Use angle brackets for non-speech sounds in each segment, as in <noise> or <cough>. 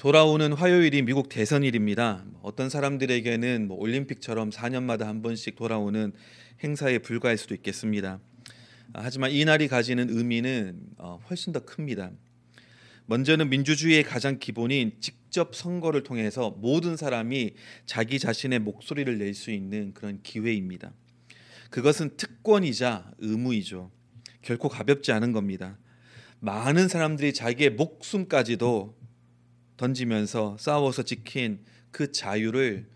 돌아오는 화요일이 미국 대선일입니다. 어떤 사람들에게는 뭐 올림픽처럼 4년마다 한 번씩 돌아오는 행사에 불과할 수도 있겠습니다. 하지만 이 날이 가지는 의미는 어, 훨씬 더 큽니다. 먼저는 민주주의의 가장 기본인 직접 선거를 통해서 모든 사람이 자기 자신의 목소리를 낼 수 있는 그런 기회입니다. 그것은 특권이자 의무이죠. 결코 가볍지 않은 겁니다. 많은 사람들이 자기의 목숨까지도 던지면서 싸워서 지킨 그 자유를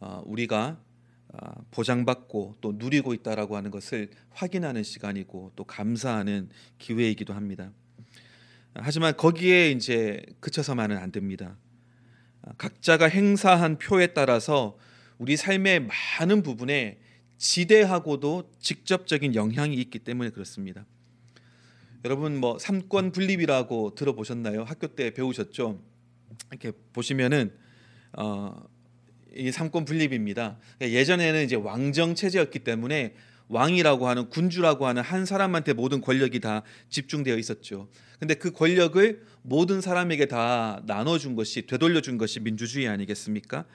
어, 우리가 어, 보장받고 또 누리고 있다라고 하는 것을 확인하는 시간이고 또 감사하는 기회이기도 합니다. 하지만 거기에 이제 그쳐서만은 안 됩니다. 각자가 행사한 표에 따라서 우리 삶의 많은 부분에 지대하고도 직접적인 영향이 있기 때문에 그렇습니다. 여러분 뭐 삼권 분립이라고 들어보셨나요? 학교 때 배우셨죠? 이렇게 보시면은 어, 이 삼권 분립입니다. 예전에는 이제 왕정 체제였기 때문에 왕이라고 하는 군주라고 하는 한 사람한테 모든 권력이 다 집중되어 있었죠. 근데 그 권력을 모든 사람에게 다 나눠준 것이 되돌려준 것이 민주주의 아니겠습니까?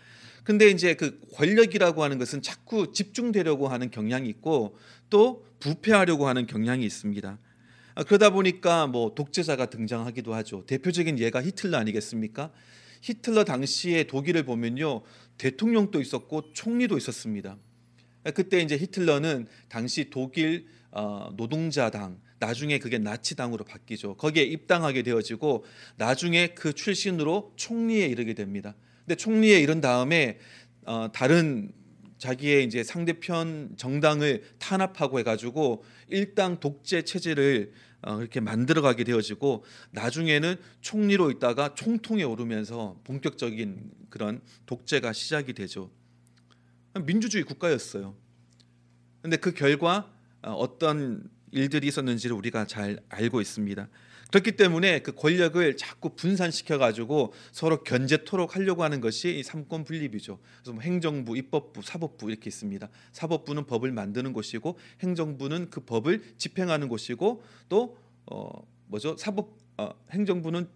근데 이제 그 권력이라고 하는 것은 자꾸 집중되려고 하는 경향이 있고 또 부패하려고 하는 경향이 있습니다. 아, 그러다 보니까 뭐 독재자가 등장하기도 하죠. 대표적인 예가 히틀러 아니겠습니까? 히틀러 당시에 독일을 보면요. 대통령도 있었고 총리도 있었습니다. 아, 그때 이제 히틀러는 당시 독일 어, 노동자당 나중에 그게 나치당으로 바뀌죠. 거기에 입당하게 되어지고 나중에 그 출신으로 총리에 이르게 됩니다. 근데 총리에 이른 다음에 어, 다른 자기의 이제 상대편 정당을 탄압하고 해가지고 일당 독재 체제를 어, 그렇게 만들어가게 되어지고 나중에는 총리로 있다가 총통에 오르면서 본격적인 그런 독재가 시작이 되죠. 민주주의 국가였어요. 근데 그 결과 어, 어떤 일들이 있었는지를 우리가 잘 알고 있습니다. 그렇기 때문에 그 권력을 자꾸 분산시켜 가지고 서로 견제토록 하려고 하는 것이 삼권 분립이죠. 그래서 뭐 행정부, 입법부, 사법부 이렇게 있습니다. 사법부는 법을 만드는 곳이고 행정부는 그 법을 집행하는 곳이고 또 어, 뭐죠? 사법 어, 행정부는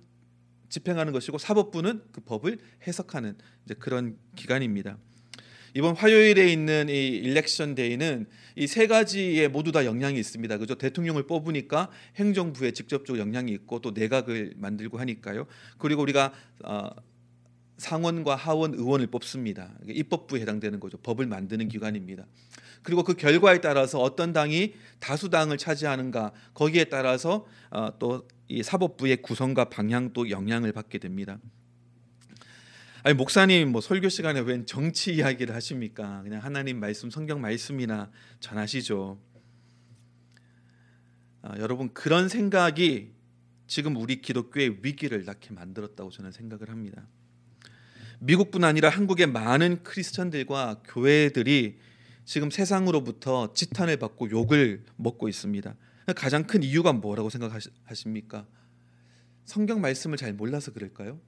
집행하는 것이고 사법부는 그 법을 해석하는 이제 그런 기관입니다. 이번 화요일에 있는 이 일렉션 데이는 이 세 가지에 모두 다 영향이 있습니다. 그죠? 대통령을 뽑으니까 행정부에 직접적으로 영향이 있고 또 내각을 만들고 하니까요. 그리고 우리가 어, 상원과 하원 의원을 뽑습니다. 입법부에 해당되는 거죠. 법을 만드는 기관입니다. 그리고 그 결과에 따라서 어떤 당이 다수당을 차지하는가 거기에 따라서 어, 또이 사법부의 구성과 방향도 영향을 받게 됩니다. 아니 목사님 뭐 설교 시간에 웬 정치 이야기를 하십니까? 그냥 하나님 말씀 성경 말씀이나 전하시죠. 아, 여러분 그런 생각이 지금 우리 기독교의 위기를 낳게 만들었다고 저는 생각을 합니다. 미국뿐 아니라 한국의 많은 크리스천들과 교회들이 지금 세상으로부터 지탄을 받고 욕을 먹고 있습니다. 가장 큰 이유가 뭐라고 생각하십니까? 성경 말씀을 잘 몰라서 그럴까요?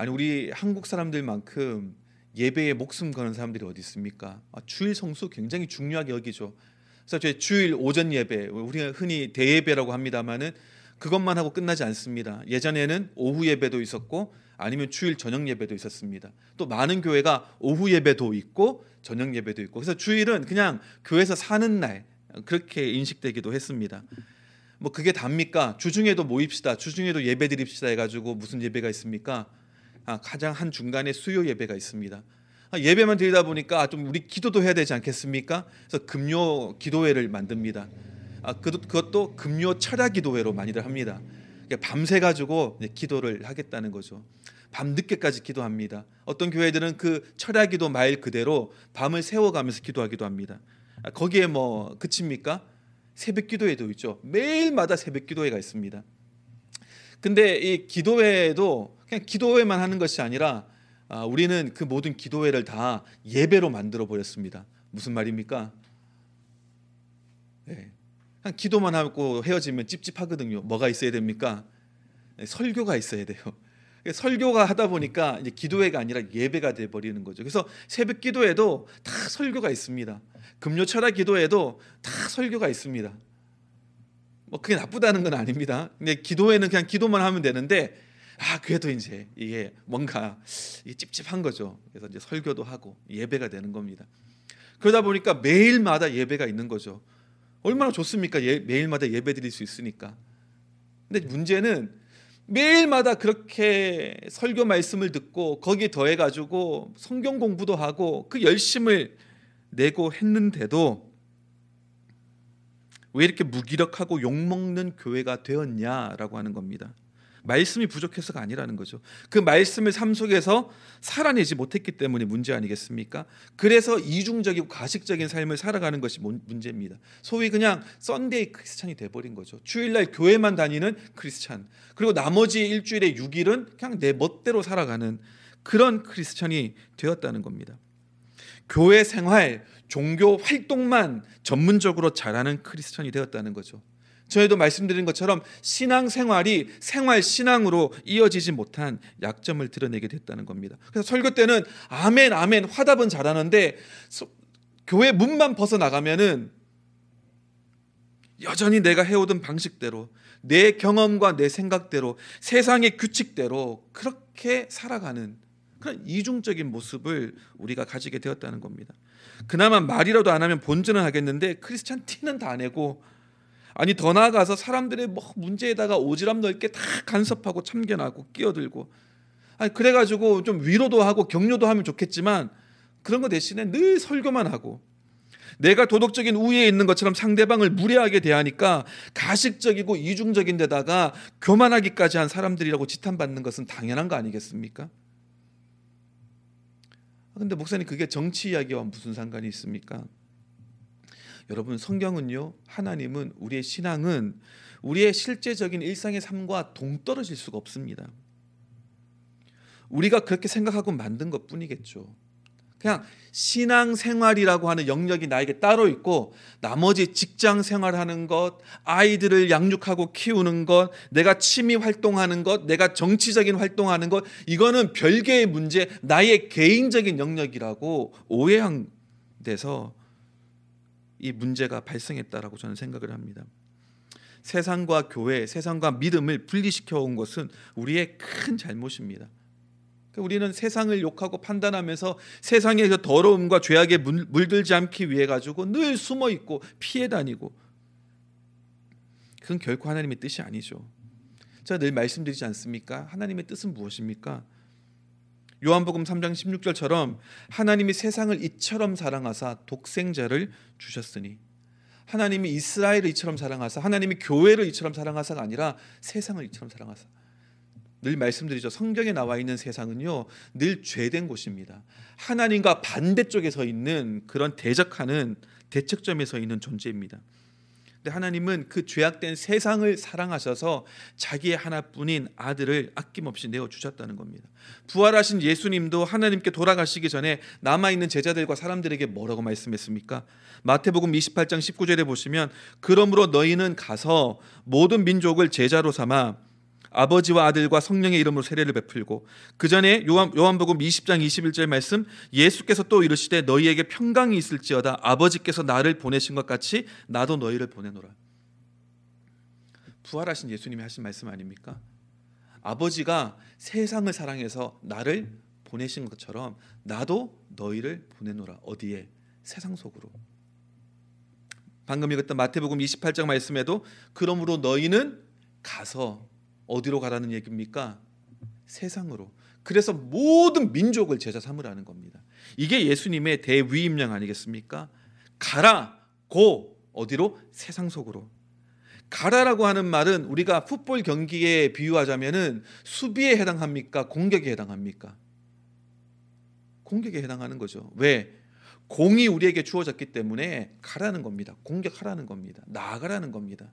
아니 우리 한국 사람들만큼 예배에 목숨 거는 사람들이 어디 있습니까? 아, 주일 성수 굉장히 중요하게 여기죠. 그래서 저희 주일 오전 예배, 우리가 흔히 대예배라고 합니다만은 그것만 하고 끝나지 않습니다. 예전에는 오후 예배도 있었고 아니면 주일 저녁 예배도 있었습니다. 또 많은 교회가 오후 예배도 있고 저녁 예배도 있고 그래서 주일은 그냥 교회에서 사는 날 그렇게 인식되기도 했습니다. 뭐 그게 답니까? 주중에도 모입시다. 주중에도 예배 드립시다 해가지고 무슨 예배가 있습니까? 아, 가장 한 중간에 수요 예배가 있습니다. 아, 예배만 드리다 보니까 좀 우리 기도도 해야 되지 않겠습니까? 그래서 금요 기도회를 만듭니다. 아, 그것도 금요 철야 기도회로 많이들 합니다. 밤새 가지고 기도를 하겠다는 거죠. 밤 늦게까지 기도합니다. 어떤 교회들은 그 철야 기도 말 그대로 밤을 세워가면서 기도하기도 합니다. 거기에 뭐 그칩니까? 새벽 기도회도 있죠. 매일마다 새벽 기도회가 있습니다. 근데 이 기도회도 그냥 기도회만 하는 것이 아니라 아, 우리는 그 모든 기도회를 다 예배로 만들어 버렸습니다. 무슨 말입니까? 네. 그냥 기도만 하고 헤어지면 찝찝하거든요. 뭐가 있어야 됩니까? 네, 설교가 있어야 돼요. 설교가 하다 보니까 이제 기도회가 아니라 예배가 돼 버리는 거죠. 그래서 새벽 기도회도 다 설교가 있습니다. 금요 철학 기도회도 다 설교가 있습니다. 뭐 그게 나쁘다는 건 아닙니다. 근데 기도회는 그냥 기도만 하면 되는데 아 그래도 이제 이게 뭔가 이게 찝찝한 거죠. 그래서 이제 설교도 하고 예배가 되는 겁니다. 그러다 보니까 매일마다 예배가 있는 거죠. 얼마나 좋습니까? 예, 매일마다 예배 드릴 수 있으니까. 근데 문제는 매일마다 그렇게 설교 말씀을 듣고 거기에 더해 가지고 성경 공부도 하고 그 열심을 내고 했는데도 왜 이렇게 무기력하고 욕먹는 교회가 되었냐라고 하는 겁니다. 말씀이 부족해서가 아니라는 거죠. 그 말씀을 삶 속에서 살아내지 못했기 때문에 문제 아니겠습니까? 그래서 이중적이고 가식적인 삶을 살아가는 것이 문제입니다. 소위 그냥 Sunday Christian이 돼버린 거죠. 주일날 교회만 다니는 크리스찬. 그리고 나머지 일주일에 6일은 그냥 내 멋대로 살아가는 그런 크리스찬이 되었다는 겁니다. 교회 생활, 종교 활동만 전문적으로 잘하는 크리스찬이 되었다는 거죠. 저희도 말씀드린 것처럼 신앙 생활이 생활 신앙으로 이어지지 못한 약점을 드러내게 됐다는 겁니다. 그래서 설교 때는 아멘 아멘 화답은 잘하는데 교회 문만 벗어 나가면은 여전히 내가 해오던 방식대로 내 경험과 내 생각대로 세상의 규칙대로 그렇게 살아가는 그런 이중적인 모습을 우리가 가지게 되었다는 겁니다. 그나마 말이라도 안 하면 본전은 하겠는데 크리스찬 티는 다 내고 아니 더 나아가서 사람들의 뭐 문제에다가 오지랖 넓게 다 간섭하고 참견하고 끼어들고 아니 그래가지고 좀 위로도 하고 격려도 하면 좋겠지만 그런 거 대신에 늘 설교만 하고 내가 도덕적인 우위에 있는 것처럼 상대방을 무례하게 대하니까 가식적이고 이중적인 데다가 교만하기까지 한 사람들이라고 지탄받는 것은 당연한 거 아니겠습니까? 근데 목사님 그게 정치 이야기와 무슨 상관이 있습니까? 여러분 성경은요 하나님은 우리의 신앙은 우리의 실제적인 일상의 삶과 동떨어질 수가 없습니다. 우리가 그렇게 생각하고 만든 것 뿐이겠죠. 그냥 신앙 생활이라고 하는 영역이 나에게 따로 있고 나머지 직장 생활하는 것, 아이들을 양육하고 키우는 것, 내가 취미 활동하는 것, 내가 정치적인 활동하는 것 이거는 별개의 문제, 나의 개인적인 영역이라고 오해한 데서 이 문제가 발생했다라고 저는 생각을 합니다. 세상과 교회, 세상과 믿음을 분리시켜 온 것은 우리의 큰 잘못입니다. 그러니까 우리는 세상을 욕하고 판단하면서 세상의 그 더러움과 죄악에 물들지 않기 위해 가지고 늘 숨어 있고 피해 다니고 그건 결코 하나님의 뜻이 아니죠. 제가 늘 말씀드리지 않습니까? 하나님의 뜻은 무엇입니까? 요한복음 3장 16절처럼 하나님이 세상을 이처럼 사랑하사 독생자를 주셨으니 하나님이 이스라엘을 이처럼 사랑하사 하나님이 교회를 이처럼 사랑하사가 아니라 세상을 이처럼 사랑하사 늘 말씀드리죠. 성경에 나와 있는 세상은요, 늘 죄된 곳입니다. 하나님과 반대쪽에 서 있는 그런 대적하는 대척점에 서 있는 존재입니다. 근데 하나님은 그 죄악된 세상을 사랑하셔서 자기의 하나뿐인 아들을 아낌없이 내어 주셨다는 겁니다. 부활하신 예수님도 하나님께 돌아가시기 전에 남아 있는 제자들과 사람들에게 뭐라고 말씀했습니까? 마태복음 28장 19절에 보시면 그러므로 너희는 가서 모든 민족을 제자로 삼아 아버지와 아들과 성령의 이름으로 세례를 베풀고 그 전에 요한, 요한복음 20장 21절 말씀 예수께서 또 이르시되 너희에게 평강이 있을지어다 아버지께서 나를 보내신 것 같이 나도 너희를 보내노라. 부활하신 예수님이 하신 말씀 아닙니까? 아버지가 세상을 사랑해서 나를 보내신 것처럼 나도 너희를 보내노라. 어디에? 세상 속으로. 방금 읽었던 마태복음 28장 말씀에도 그러므로 너희는 가서 어디로 가라는 얘기입니까? 세상으로. 그래서 모든 민족을 제자 삼으라는 겁니다. 이게 예수님의 대위임령 아니겠습니까? 가라 고 어디로 세상 속으로. 가라라고 하는 말은 우리가 풋볼 경기에 비유하자면은 수비에 해당합니까? 공격에 해당합니까? 공격에 해당하는 거죠. 왜? 공이 우리에게 주어졌기 때문에 가라는 겁니다. 공격하라는 겁니다. 나아가라는 겁니다.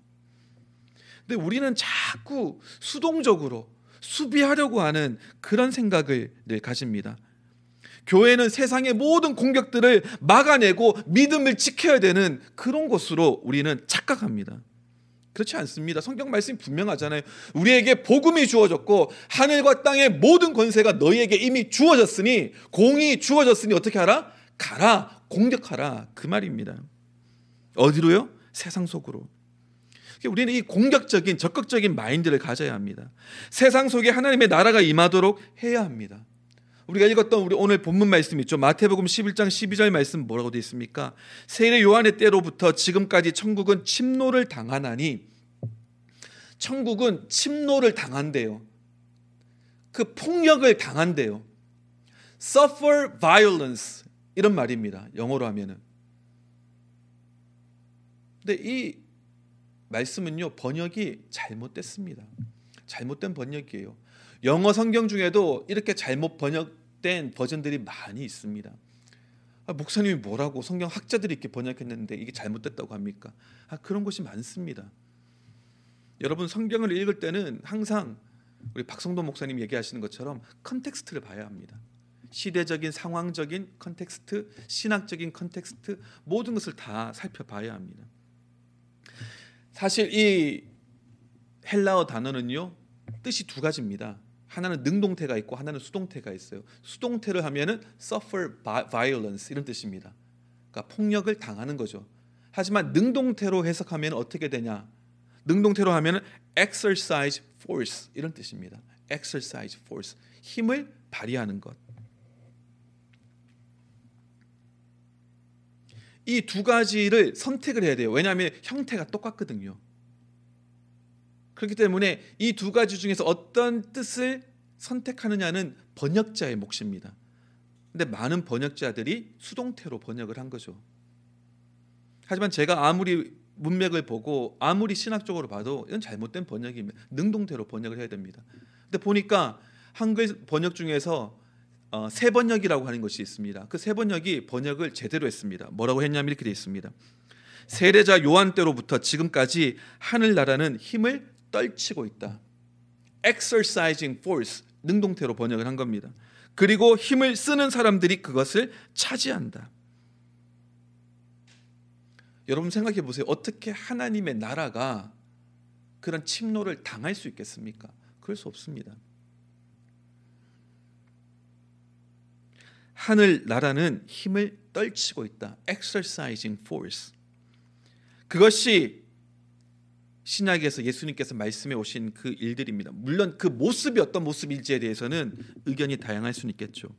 근데 우리는 자꾸 수동적으로 수비하려고 하는 그런 생각을 늘 가집니다. 교회는 세상의 모든 공격들을 막아내고 믿음을 지켜야 되는 그런 곳으로 우리는 착각합니다. 그렇지 않습니다. 성경 말씀이 분명하잖아요. 우리에게 복음이 주어졌고 하늘과 땅의 모든 권세가 너희에게 이미 주어졌으니 공이 주어졌으니 어떻게 하라? 가라 공격하라 그 말입니다. 어디로요? 세상 속으로. 우리는 이 공격적인 적극적인 마인드를 가져야 합니다. 세상 속에 하나님의 나라가 임하도록 해야 합니다. 우리가 읽었던 우리 오늘 본문 말씀 있죠. 마태복음 11장 12절 말씀 뭐라고 되어 있습니까? 세례 요한의 때로부터 지금까지 천국은 침노를 당하나니 천국은 침노를 당한대요. 그 폭력을 당한대요. suffer violence 이런 말입니다. 영어로 하면은. 근데 이 말씀은요 번역이 잘못됐습니다. 잘못된 번역이에요. 영어 성경 중에도 이렇게 잘못 번역된 버전들이 많이 있습니다. 아, 목사님이 뭐라고 성경 학자들이 이렇게 번역했는데 이게 잘못됐다고 합니까? 아, 그런 것이 많습니다. 여러분 성경을 읽을 때는 항상 우리 박성도 목사님 얘기하시는 것처럼 context를 봐야 합니다. 시대적인 상황적인 context, 신학적인 context 모든 것을 다 살펴봐야 합니다. 사실 이 헬라어 단어는요 뜻이 두 가지입니다. 하나는 능동태가 있고 하나는 수동태가 있어요. 수동태를 하면은 suffer violence 이런 뜻입니다. 그러니까 폭력을 당하는 거죠. 하지만 능동태로 해석하면 어떻게 되냐? 능동태로 하면은 exercise force 이런 뜻입니다. exercise force 힘을 발휘하는 것. 이 두 가지를 선택을 해야 돼요. 왜냐하면 형태가 똑같거든요. 그렇기 때문에 이 두 가지 중에서 어떤 뜻을 선택하느냐는 번역자의 몫입니다. 근데 많은 번역자들이 수동태로 번역을 한 거죠. 하지만 제가 아무리 문맥을 보고 아무리 신학적으로 봐도 이건 잘못된 번역입니다. 능동태로 번역을 해야 됩니다. 근데 보니까 한글 번역 중에서 어, 세 번역이라고 하는 것이 있습니다. 그 세 번역이 번역을 제대로 했습니다. 뭐라고 했냐면 이렇게 되어 있습니다. 세례자 요한 때로부터 지금까지 하늘 나라는 힘을 떨치고 있다. exercising force 능동태로 번역을 한 겁니다. 그리고 힘을 쓰는 사람들이 그것을 차지한다. 여러분 생각해 보세요. 어떻게 하나님의 나라가 그런 침노를 당할 수 있겠습니까? 그럴 수 없습니다. 하늘 나라는 힘을 떨치고 있다. exercising force. 그것이 신약에서 예수님께서 말씀해 오신 그 일들입니다. 물론 그 모습이 어떤 모습일지에 대해서는 의견이 다양할 수는 있겠죠.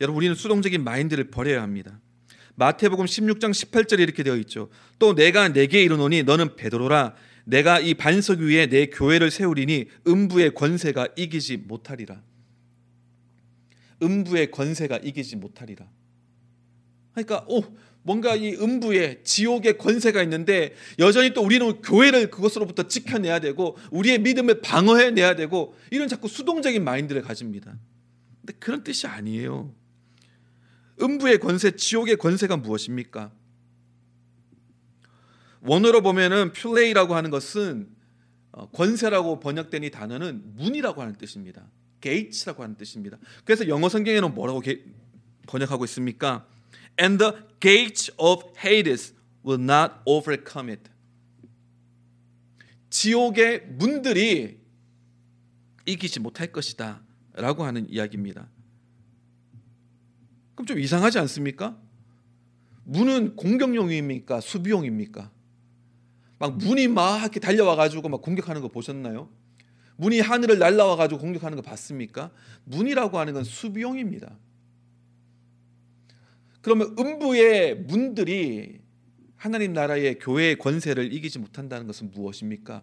여러분 우리는 수동적인 마인드를 버려야 합니다. 마태복음 16장 18절에 이렇게 되어 있죠. 또 내가 내게 이르노니 너는 베드로라 내가 이 반석 위에 내 교회를 세우리니 음부의 권세가 이기지 못하리라. 음부의 권세가 이기지 못하리라. 그러니까 오 뭔가 이 음부에 지옥의 권세가 있는데 여전히 또 우리는 교회를 그것으로부터 지켜내야 되고 우리의 믿음을 방어해내야 되고 이런 자꾸 수동적인 마인드를 가집니다. 근데 그런 뜻이 아니에요. 음부의 권세, 지옥의 권세가 무엇입니까? 원어로 보면은 퓰레이라고 하는 것은 어, 권세라고 번역된 이 단어는 문이라고 하는 뜻입니다. 게이츠라고 하는 뜻입니다. 그래서 영어 성경에는 뭐라고 번역하고 있습니까? and the gates of Hades will not overcome it. 지옥의 문들이 이기지 못할 것이다. 라고 하는 이야기입니다. 그럼 좀 이상하지 않습니까? 문은 공격용입니까? 수비용입니까? 막 문이 막 이렇게 달려와 가지고 막 공격하는 거 보셨나요? 문이 하늘을 날라와 가지고 공격하는 거 봤습니까? 문이라고 하는 건 수비용입니다. 그러면 음부의 문들이 하나님 나라의 교회의 권세를 이기지 못한다는 것은 무엇입니까?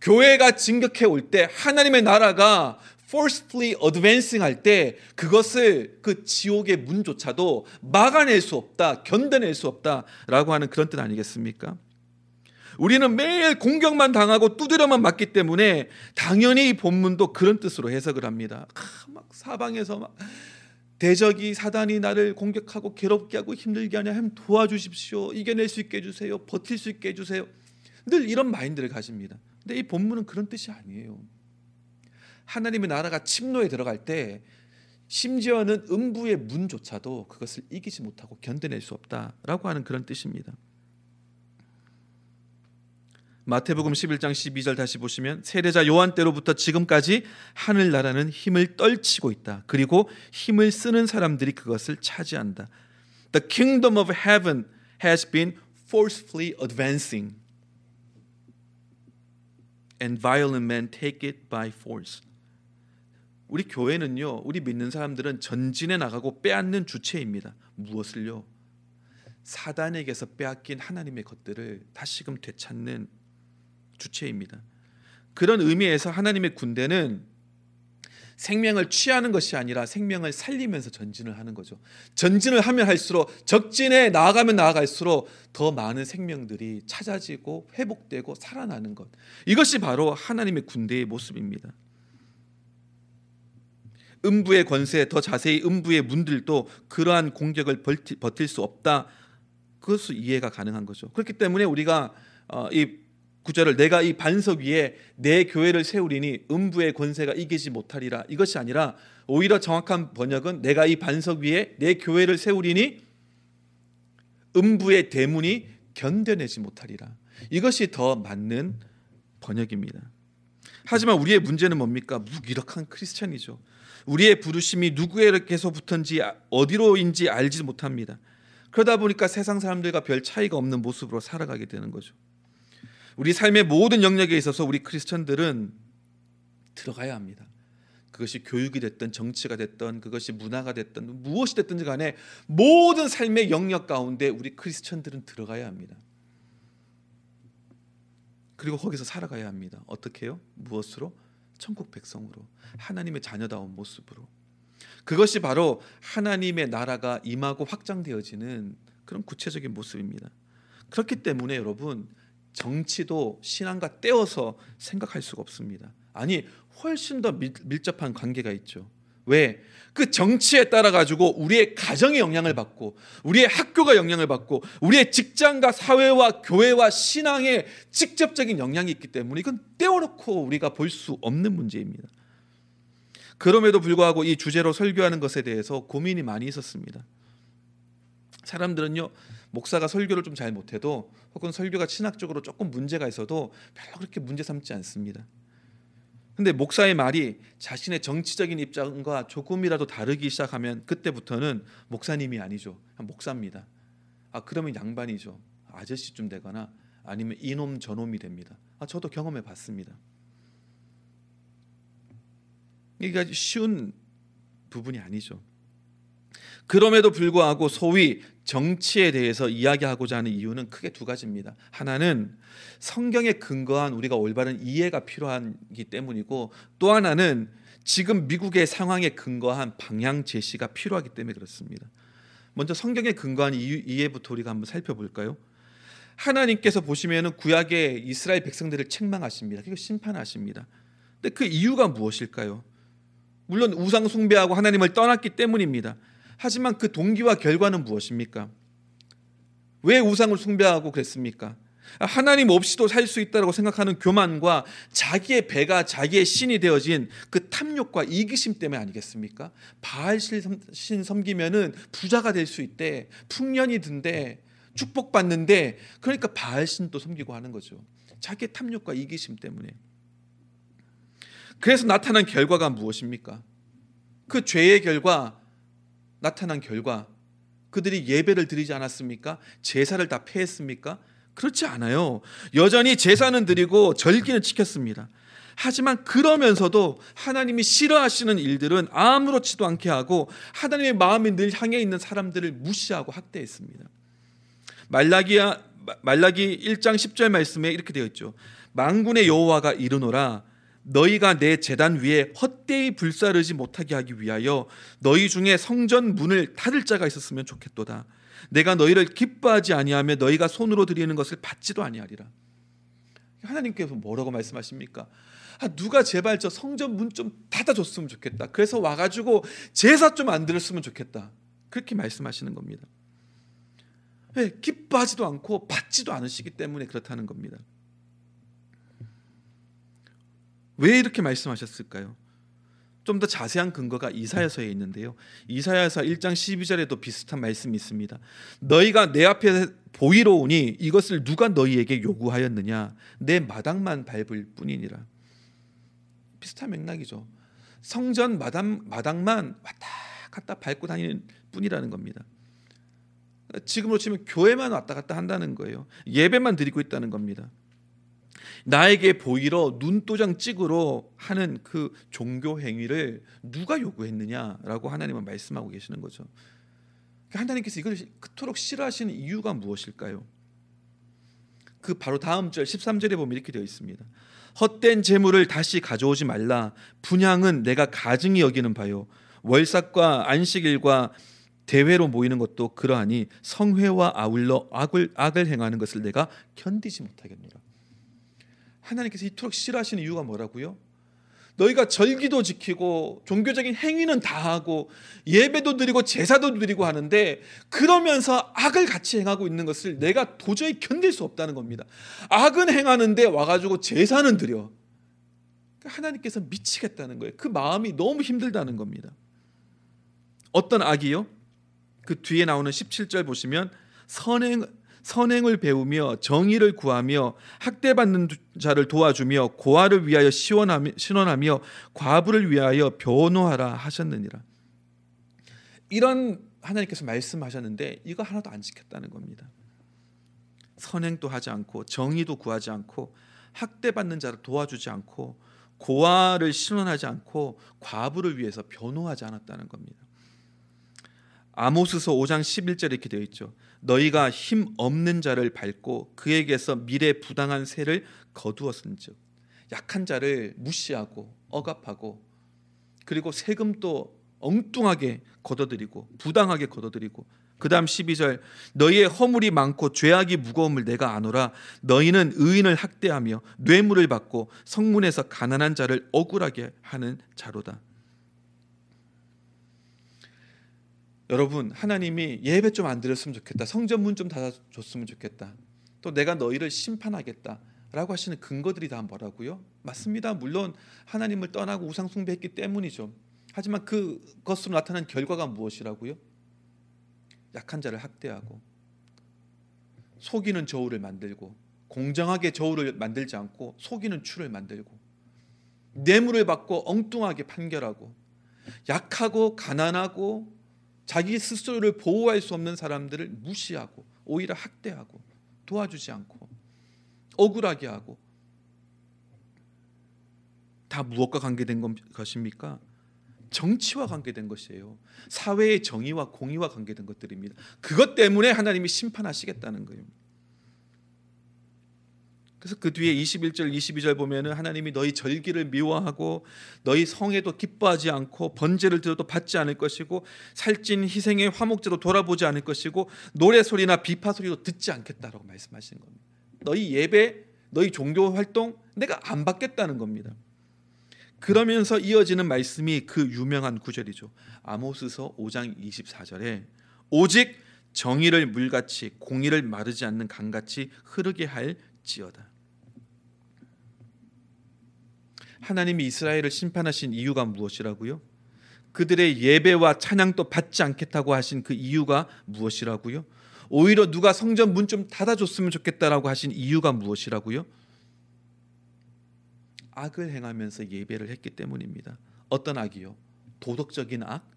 교회가 진격해 올 때 하나님의 나라가 forcefully advancing 할 때 그것을 그 지옥의 문조차도 막아낼 수 없다, 견뎌낼 수 없다라고 하는 그런 뜻 아니겠습니까? 우리는 매일 공격만 당하고 두드려만 맞기 때문에 당연히 이 본문도 그런 뜻으로 해석을 합니다. 아, 막 사방에서 막 대적이 사단이 나를 공격하고 괴롭게 하고 힘들게 하냐 하면 도와주십시오. 이겨낼 수 있게 해주세요. 버틸 수 있게 해주세요. 늘 이런 마인드를 가집니다. 근데 이 본문은 그런 뜻이 아니에요. 하나님의 나라가 침노에 들어갈 때 심지어는 음부의 문조차도 그것을 이기지 못하고 견뎌낼 수 없다라고 하는 그런 뜻입니다. 마태복음 11장 12절 다시 보시면 세례자 요한 때로부터 지금까지 하늘 나라는 힘을 떨치고 있다. 그리고 힘을 쓰는 사람들이 그것을 차지한다. The kingdom of heaven has been forcefully advancing. and violent men take it by force. 우리 교회는요, 우리 믿는 사람들은 전진해 나가고 빼앗는 주체입니다. 무엇을요? 사단에게서 빼앗긴 하나님의 것들을 다시금 되찾는 주체입니다. 그런 의미에서 하나님의 군대는 생명을 취하는 것이 아니라 생명을 살리면서 전진을 하는 거죠. 전진을 하면 할수록 적진에 나아가면 나아갈수록 더 많은 생명들이 찾아지고 회복되고 살아나는 것. 이것이 바로 하나님의 군대의 모습입니다. 음부의 권세, 더 자세히 음부의 문들도 그러한 공격을 버틸 수 없다. 그것을 이해가 가능한 거죠. 그렇기 때문에 우리가 어, 이 구절을 내가 이 반석 위에 내 교회를 세우리니 음부의 권세가 이기지 못하리라 이것이 아니라 오히려 정확한 번역은 내가 이 반석 위에 내 교회를 세우리니 음부의 대문이 견뎌내지 못하리라 이것이 더 맞는 번역입니다. 하지만 우리의 문제는 뭡니까? 무기력한 크리스천이죠. 우리의 부르심이 누구에게서부터인지 어디로인지 알지 못합니다. 그러다 보니까 세상 사람들과 별 차이가 없는 모습으로 살아가게 되는 거죠. 우리 삶의 모든 영역에 있어서 우리 크리스천들은 들어가야 합니다. 그것이 교육이 됐든 정치가 됐든 그것이 문화가 됐든 무엇이 됐든지 간에 모든 삶의 영역 가운데 우리 크리스천들은 들어가야 합니다. 그리고 거기서 살아가야 합니다. 어떻게요? 무엇으로? 천국 백성으로 하나님의 자녀다운 모습으로 그것이 바로 하나님의 나라가 임하고 확장되어지는 그런 구체적인 모습입니다. 그렇기 때문에 여러분 정치도 신앙과 떼어서 생각할 수가 없습니다. 아니 훨씬 더 밀, 밀접한 관계가 있죠. 왜? 그 정치에 따라 가지고 우리의 가정이 영향을 받고 우리의 학교가 영향을 받고 우리의 직장과 사회와 교회와 신앙에 직접적인 영향이 있기 때문에 이건 떼어놓고 우리가 볼 수 없는 문제입니다. 그럼에도 불구하고 이 주제로 설교하는 것에 대해서 고민이 많이 있었습니다. 사람들은요 목사가 설교를 좀 잘 못해도 혹은 설교가 신학적으로 조금 문제가 있어도 별로 그렇게 문제 삼지 않습니다. 근데 목사의 말이 자신의 정치적인 입장과 조금이라도 다르기 시작하면 그때부터는 목사님이 아니죠. 목사입니다. 아 그러면 양반이죠. 아저씨쯤 되거나 아니면 이놈 저놈이 됩니다. 아 저도 경험해 봤습니다. 이게 쉬운 부분이 아니죠. 그럼에도 불구하고 소위 정치에 대해서 이야기하고자 하는 이유는 크게 두 가지입니다. 하나는 성경에 근거한 우리가 올바른 이해가 필요하기 때문이고 또 하나는 지금 미국의 상황에 근거한 방향 제시가 필요하기 때문에 그렇습니다. 먼저 성경에 근거한 이해부터 우리가 한번 살펴볼까요? 하나님께서 보시면은 구약의 이스라엘 백성들을 책망하십니다. 그리고 심판하십니다. 근데 그 이유가 무엇일까요? 물론 우상 숭배하고 하나님을 떠났기 때문입니다. 하지만 그 동기와 결과는 무엇입니까? 왜 우상을 숭배하고 그랬습니까? 하나님 없이도 살 수 있다고 생각하는 교만과 자기의 배가 자기의 신이 되어진 그 탐욕과 이기심 때문에 아니겠습니까? 바알 신 섬기면은 부자가 될 수 있대, 풍년이 든대, 축복받는데 그러니까 바알 신도 섬기고 하는 거죠. 자기의 탐욕과 이기심 때문에. 그래서 나타난 결과가 무엇입니까? 그 죄의 결과 나타난 결과 그들이 예배를 드리지 않았습니까? 제사를 다 폐했습니까? 그렇지 않아요. 여전히 제사는 드리고 절기는 지켰습니다. 하지만 그러면서도 하나님이 싫어하시는 일들은 아무렇지도 않게 하고 하나님의 마음이 늘 향해 있는 사람들을 무시하고 학대했습니다. 말라기야 말라기 1장 10절 말씀에 이렇게 되어 있죠. 망군의 여호와가 이르노라 너희가 내 재단 위에 헛되이 불사르지 못하게 하기 위하여 너희 중에 성전 문을 닫을 자가 있었으면 좋겠도다. 내가 너희를 기뻐하지 아니하며 너희가 손으로 드리는 것을 받지도 아니하리라. 하나님께서 뭐라고 말씀하십니까? 아, 누가 제발 저 성전 문 좀 닫아줬으면 좋겠다. 그래서 와가지고 제사 좀안 드렸으면 좋겠다. 그렇게 말씀하시는 겁니다. 네, 기뻐하지도 않고 받지도 않으시기 때문에 그렇다는 겁니다. 왜 이렇게 말씀하셨을까요? 좀 더 자세한 근거가 이사야서에 있는데요. 이사야서 1장 12절에도 비슷한 말씀이 있습니다. 너희가 내 앞에 보이러 오니 이것을 누가 너희에게 요구하였느냐? 내 마당만 밟을 뿐이니라. 비슷한 맥락이죠. 성전 마당, 마당만 왔다 갔다 밟고 다니는 뿐이라는 겁니다. 지금으로 치면 교회만 왔다 갔다 한다는 거예요. 예배만 드리고 있다는 겁니다. 나에게 보이러 눈도장 찍으러 하는 그 종교 행위를 누가 요구했느냐라고 하나님은 말씀하고 계시는 거죠. 그러니까 하나님께서 이걸 그토록 싫어하시는 이유가 무엇일까요? 그 바로 다음 절 13절에 보면 이렇게 되어 있습니다. 헛된 재물을 다시 가져오지 말라. 분양은 내가 가증히 여기는 바요. 월삭과 안식일과 대회로 모이는 것도 그러하니 성회와 아울러 악을 악을 행하는 것을 내가 견디지 못하겠노라. 하나님께서 이토록 싫어하시는 이유가 뭐라고요? 너희가 절기도 지키고 종교적인 행위는 다 하고 예배도 드리고 제사도 드리고 하는데 그러면서 악을 같이 행하고 있는 것을 내가 도저히 견딜 수 없다는 겁니다. 악은 행하는데 와가지고 제사는 드려. 그러니까 하나님께서 미치겠다는 거예요. 그 마음이 너무 힘들다는 겁니다. 어떤 악이요? 그 뒤에 나오는 17절 보시면 선행 선행을 배우며 정의를 구하며 학대받는 자를 도와주며 고아를 위하여 신원하며 과부를 위하여 변호하라 하셨느니라. 이런 하나님께서 말씀하셨는데 이거 하나도 안 지켰다는 겁니다. 선행도 하지 않고 정의도 구하지 않고 학대받는 자를 도와주지 않고 고아를 신원하지 않고 과부를 위해서 변호하지 않았다는 겁니다. 아모스서 5장 11절에 이렇게 되어 있죠. 너희가 힘 없는 자를 밟고 그에게서 미래 부당한 세를 거두었은즉 약한 자를 무시하고 억압하고 그리고 세금도 엉뚱하게 걷어들이고 부당하게 걷어들이고 그다음 12절 너희의 허물이 많고 죄악이 무거움을 내가 아노라 너희는 의인을 학대하며 뇌물을 받고 성문에서 가난한 자를 억울하게 하는 자로다. 여러분 하나님이 예배 좀 안 드렸으면 좋겠다. 성전문 좀 닫아줬으면 좋겠다. 또 내가 너희를 심판하겠다. 라고 하시는 근거들이 다 뭐라고요? 맞습니다. 물론 하나님을 떠나고 우상 숭배했기 때문이죠. 하지만 그것으로 나타난 결과가 무엇이라고요? 약한 자를 학대하고 속이는 저울을 만들고 공정하게 저울을 만들지 않고 속이는 추를 만들고 뇌물을 받고 엉뚱하게 판결하고 약하고 가난하고 자기 스스로를 보호할 수 없는 사람들을 무시하고 오히려 학대하고 도와주지 않고 억울하게 하고 다 무엇과 관계된 것입니까? 정치와 관계된 것이에요. 사회의 정의와 공의와 관계된 것들입니다. 그것 때문에 하나님이 심판하시겠다는 거예요. 그래서 그 뒤에 21절 22절 보면은 하나님이 너희 절기를 미워하고 너희 성에도 기뻐하지 않고 번제를 드려도 받지 않을 것이고 살찐 희생의 화목제도 돌아보지 않을 것이고 노래 소리나 비파 소리도 듣지 않겠다라고 말씀하시는 겁니다. 너희 예배, 너희 종교 활동 내가 안 받겠다는 겁니다. 그러면서 이어지는 말씀이 그 유명한 구절이죠. 아모스서 5장 24절에 오직 정의를 물같이 공의를 마르지 않는 강같이 흐르게 할지어다. 하나님이 이스라엘을 심판하신 이유가 무엇이라고요? 그들의 예배와 찬양도 받지 않겠다고 하신 그 이유가 무엇이라고요? 오히려 누가 성전 문 좀 닫아줬으면 좋겠다라고 하신 이유가 무엇이라고요? 악을 행하면서 예배를 했기 때문입니다. 어떤 악이요? 도덕적인 악?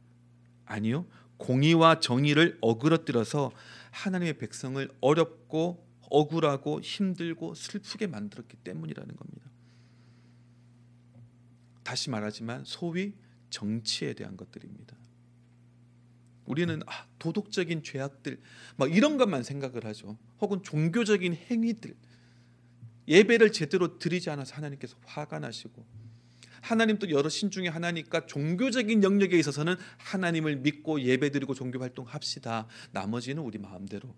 아니요. 공의와 정의를 어그러뜨려서 하나님의 백성을 어렵고 억울하고 힘들고 슬프게 만들었기 때문이라는 겁니다. 다시 말하지만 소위 정치에 대한 것들입니다. 우리는 아, 도덕적인 죄악들 막 이런 것만 생각을 하죠. 혹은 종교적인 행위들 예배를 제대로 드리지 않아서 하나님께서 화가 나시고 하나님 또 여러 신 중에 하나니까 종교적인 영역에 있어서는 하나님을 믿고 예배드리고 종교 활동합시다. 나머지는 우리 마음대로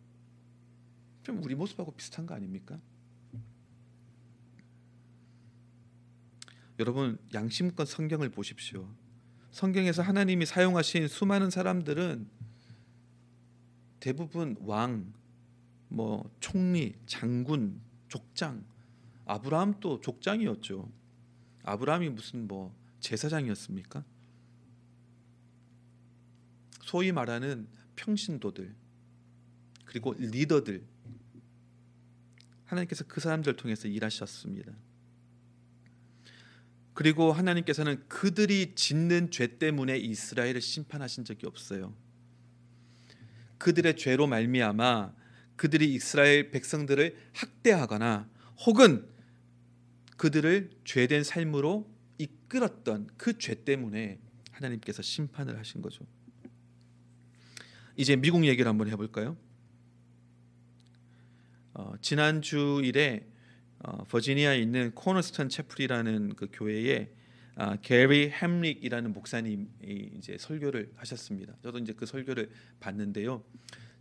좀 우리 모습하고 비슷한 거 아닙니까? 여러분 양심껏 성경을 보십시오. 성경에서 하나님이 사용하신 수많은 사람들은 대부분 왕, 뭐 총리, 장군, 족장, 아브라함도 족장이었죠. 아브라함이 무슨 뭐 제사장이었습니까? 소위 말하는 평신도들 그리고 리더들 하나님께서 그 사람들 통해서 일하셨습니다. 그리고 하나님께서는 그들이 짓는 죄 때문에 이스라엘을 심판하신 적이 없어요. 그들의 죄로 말미암아 그들이 이스라엘 백성들을 학대하거나 혹은 그들을 죄된 삶으로 이끌었던 그 죄 때문에 하나님께서 심판을 하신 거죠. 이제 미국 얘기를 한번 해볼까요? 어, 지난 주일에 어, 버지니아에 있는 코너스턴 채플이라는 그 교회에 아, 게리 햄릭이라는 목사님이 이제 설교를 하셨습니다. 저도 이제 그 설교를 봤는데요.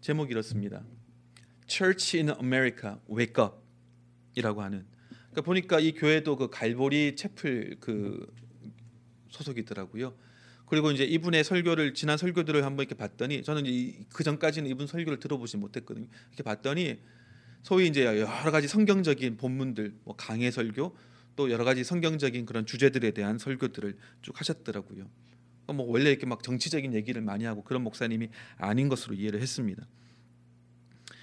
제목이 이렇습니다. Church in America, Wake Up이라고 하는. 그러니까 보니까 이 교회도 그 갈보리 채플 그 소속이더라고요. 그리고 이제 이분의 설교를 지난 설교들을 한번 이렇게 봤더니 저는 그 전까지는 이분 설교를 들어보지 못했거든요. 이렇게 봤더니 소위 이제 여러 가지 성경적인 본문들, 뭐 강해 설교, 또 여러 가지 성경적인 그런 주제들에 대한 설교들을 쭉 하셨더라고요. 뭐 원래 이렇게 막 정치적인 얘기를 많이 하고 그런 목사님이 아닌 것으로 이해를 했습니다.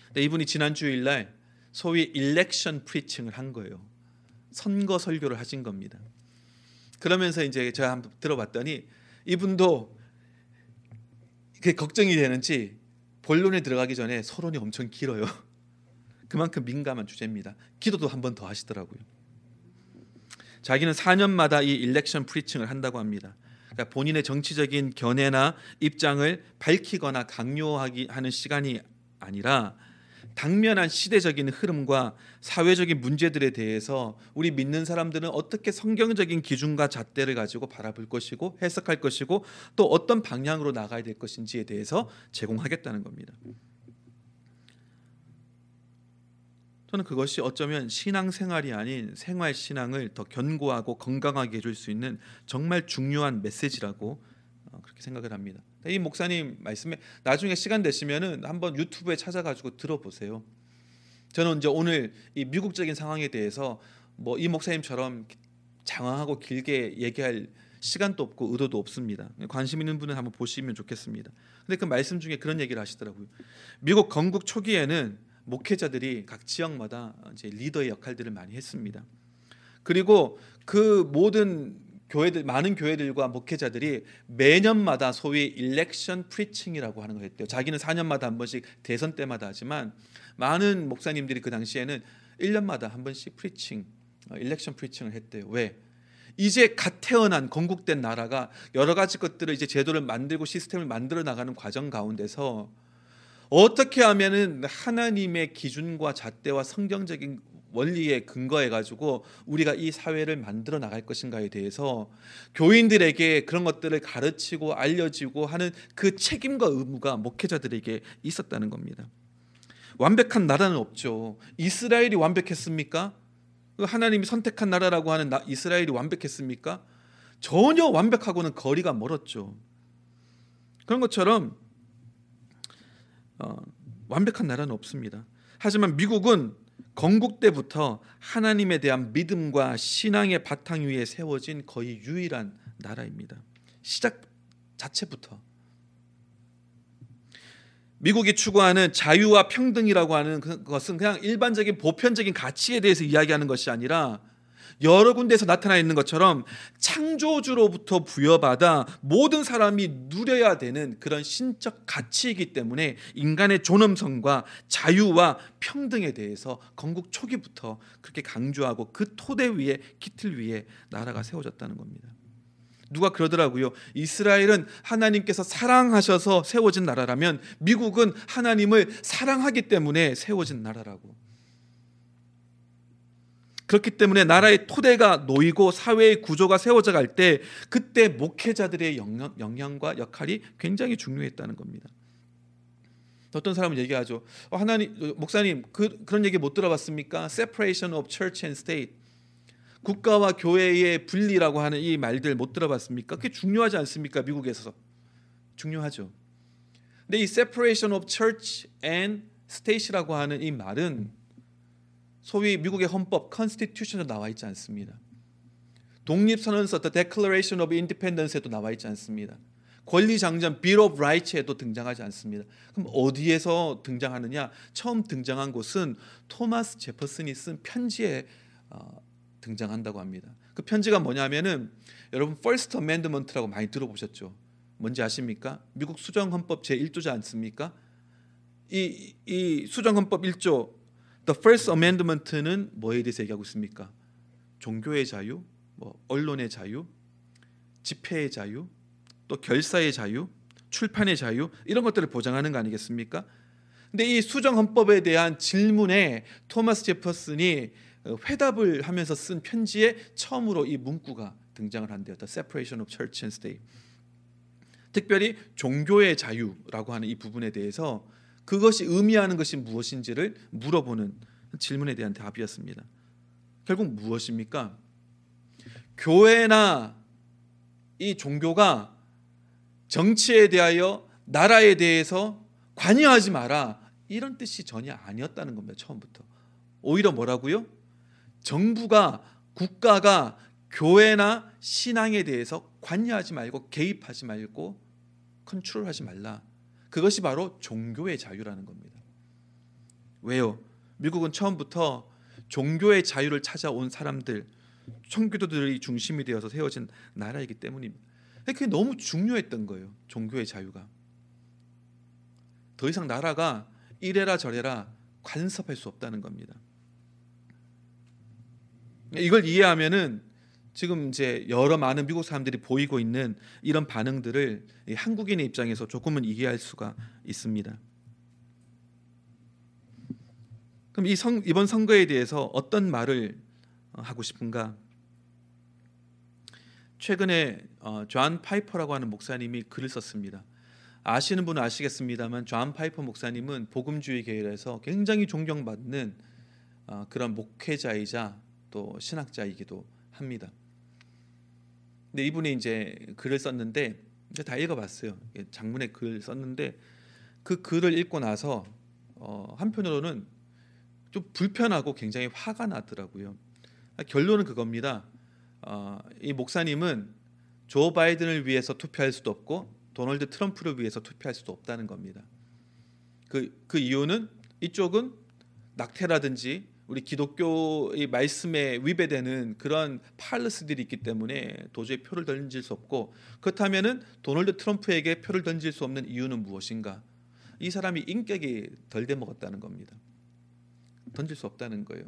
근데 이분이 지난 주일날 소위 일렉션 프리칭을 한 거예요. 선거 설교를 하신 겁니다. 그러면서 이제 제가 한번 들어봤더니 이분도 그게 걱정이 되는지 본론에 들어가기 전에 서론이 엄청 길어요. 그만큼 민감한 주제입니다. 기도도 한 번 더 하시더라고요. 자기는 4년마다 이 일렉션 프리칭을 한다고 합니다. 그러니까 본인의 정치적인 견해나 입장을 밝히거나 강요하기 하는 시간이 아니라 당면한 시대적인 흐름과 사회적인 문제들에 대해서 우리 믿는 사람들은 어떻게 성경적인 기준과 잣대를 가지고 바라볼 것이고 해석할 것이고 또 어떤 방향으로 나가야 될 것인지에 대해서 제공하겠다는 겁니다. 저는 그것이 어쩌면 신앙생활이 아닌 생활 신앙을 더 견고하고 건강하게 해줄 수 있는 정말 중요한 메시지라고 어, 그렇게 생각을 합니다. 이 목사님 말씀에 나중에 시간 되시면은 한번 유튜브에 찾아가지고 들어보세요. 저는 이제 오늘 이 미국적인 상황에 대해서 뭐 이 목사님처럼 장황하고 길게 얘기할 시간도 없고 의도도 없습니다. 관심 있는 분은 한번 보시면 좋겠습니다. 근데 그 말씀 중에 그런 얘기를 하시더라고요. 미국 건국 초기에는 목회자들이 각 지역마다 이제 리더의 역할들을 많이 했습니다. 그리고 그 모든 교회들 많은 교회들과 목회자들이 매년마다 소위 election preaching이라고 하는 걸 했대요. 자기는 4년마다 한 번씩 대선 때마다 하지만 많은 목사님들이 그 당시에는 1년마다 한 번씩 preaching, election preaching을 했대요. 왜? 이제 갓 태어난 건국된 나라가 여러 가지 것들을 이제 제도를 만들고 시스템을 만들어 나가는 과정 가운데서 어떻게 하면은 하나님의 기준과 잣대와 성경적인 원리에 근거해 가지고 우리가 이 사회를 만들어 나갈 것인가에 대해서 교인들에게 그런 것들을 가르치고 알려지고 하는 그 책임과 의무가 목회자들에게 있었다는 겁니다. 완벽한 나라는 없죠. 이스라엘이 완벽했습니까? 그 하나님이 선택한 나라라고 하는 이스라엘이 완벽했습니까? 전혀 완벽하고는 거리가 멀었죠. 그런 것처럼 어, 완벽한 나라는 없습니다. 하지만 미국은 건국 때부터 하나님에 대한 믿음과 신앙의 바탕 위에 세워진 거의 유일한 나라입니다. 시작 자체부터 미국이 추구하는 자유와 평등이라고 하는 그 것은 그냥 일반적인 보편적인 가치에 대해서 이야기하는 것이 아니라 여러 군데에서 나타나 있는 것처럼 창조주로부터 부여받아 모든 사람이 누려야 되는 그런 신적 가치이기 때문에 인간의 존엄성과 자유와 평등에 대해서 건국 초기부터 그렇게 강조하고 그 토대 위에 기틀 위에 나라가 세워졌다는 겁니다. 누가 그러더라고요. 이스라엘은 하나님께서 사랑하셔서 세워진 나라라면 미국은 하나님을 사랑하기 때문에 세워진 나라라고. 그렇기 때문에 나라의 토대가 놓이고 사회의 구조가 세워져 갈 때 그때 목회자들의 영향, 영향과 역할이 굉장히 중요했다는 겁니다. 어떤 사람은 얘기하죠. 어, 하나님 목사님 그, 그런 얘기 못 들어봤습니까? Separation of Church and State. 국가와 교회의 분리라고 하는 이 말들 못 들어봤습니까? 그게 중요하지 않습니까? 미국에서 중요하죠. 근데 이 separation of church and state라고 하는 이 말은 소위 미국의 헌법 Constitution에 나와 있지 않습니다. 독립선언서 The Declaration of Independence에도 나와 있지 않습니다. 권리장전 Bill of Rights에도 등장하지 않습니다. 그럼 어디에서 등장하느냐? 처음 등장한 곳은 토마스 제퍼슨이 쓴 편지에 어, 등장한다고 합니다. 그 편지가 뭐냐면은 여러분 First Amendment라고 많이 들어보셨죠? 뭔지 아십니까? 미국 수정헌법 제 1조지 않습니까? 이, 이 수정헌법 1조 The First Amendment는 뭐에 대해서 얘기하고 있습니까? 종교의 자유, 뭐 언론의 자유, 집회의 자유, 또 결사의 자유, 출판의 자유 이런 것들을 보장하는 거 아니겠습니까? 근데 이 수정 헌법에 대한 질문에 토마스 제퍼슨이 어, 회답을 하면서 쓴 편지에 처음으로 이 문구가 등장을 한대요. The separation of church and state. 특별히 종교의 자유라고 하는 이 부분에 대해서 그것이 의미하는 것이 무엇인지를 물어보는 질문에 대한 답이었습니다. 결국 무엇입니까? 교회나 이 종교가 정치에 대하여 나라에 대해서 관여하지 마라 이런 뜻이 전혀 아니었다는 겁니다. 처음부터 오히려 뭐라고요? 정부가 국가가 교회나 신앙에 대해서 관여하지 말고 개입하지 말고 컨트롤하지 말라. 그것이 바로 종교의 자유라는 겁니다. 왜요? 미국은 처음부터 종교의 자유를 찾아온 사람들, 청교도들이 중심이 되어서 세워진 나라이기 때문입니다. 그게 너무 중요했던 거예요. 종교의 자유가. 더 이상 나라가 이래라 저래라 간섭할 수 없다는 겁니다. 이걸 이해하면은 지금 이제 여러 많은 미국 사람들이 보이고 있는 이런 반응들을 한국인의 입장에서 조금은 이해할 수가 있습니다. 그럼 이 성, 이번 선거에 대해서 어떤 말을 하고 싶은가? 최근에 어, 존 파이퍼라고 하는 목사님이 글을 썼습니다. 아시는 분은 아시겠습니다만 존 파이퍼 목사님은 복음주의 계열에서 굉장히 존경받는 어, 그런 목회자이자 또 신학자이기도 합니다. 근데 이분이 이제 글을 썼는데 다 읽어봤어요. 장문의 글 썼는데 그 글을 읽고 나서 어, 한편으로는 좀 불편하고 굉장히 화가 나더라고요. 결론은 그겁니다. 어, 이 목사님은 조 바이든을 위해서 투표할 수도 없고 도널드 트럼프를 위해서 투표할 수도 없다는 겁니다. 그, 그 이유는 이쪽은 낙태라든지 우리 기독교의 말씀에 위배되는 그런 팔러스들이 있기 때문에 도저히 표를 던질 수 없고 그렇다면은 도널드 트럼프에게 표를 던질 수 없는 이유는 무엇인가? 이 사람이 인격이 덜 돼 먹었다는 겁니다. 던질 수 없다는 거예요.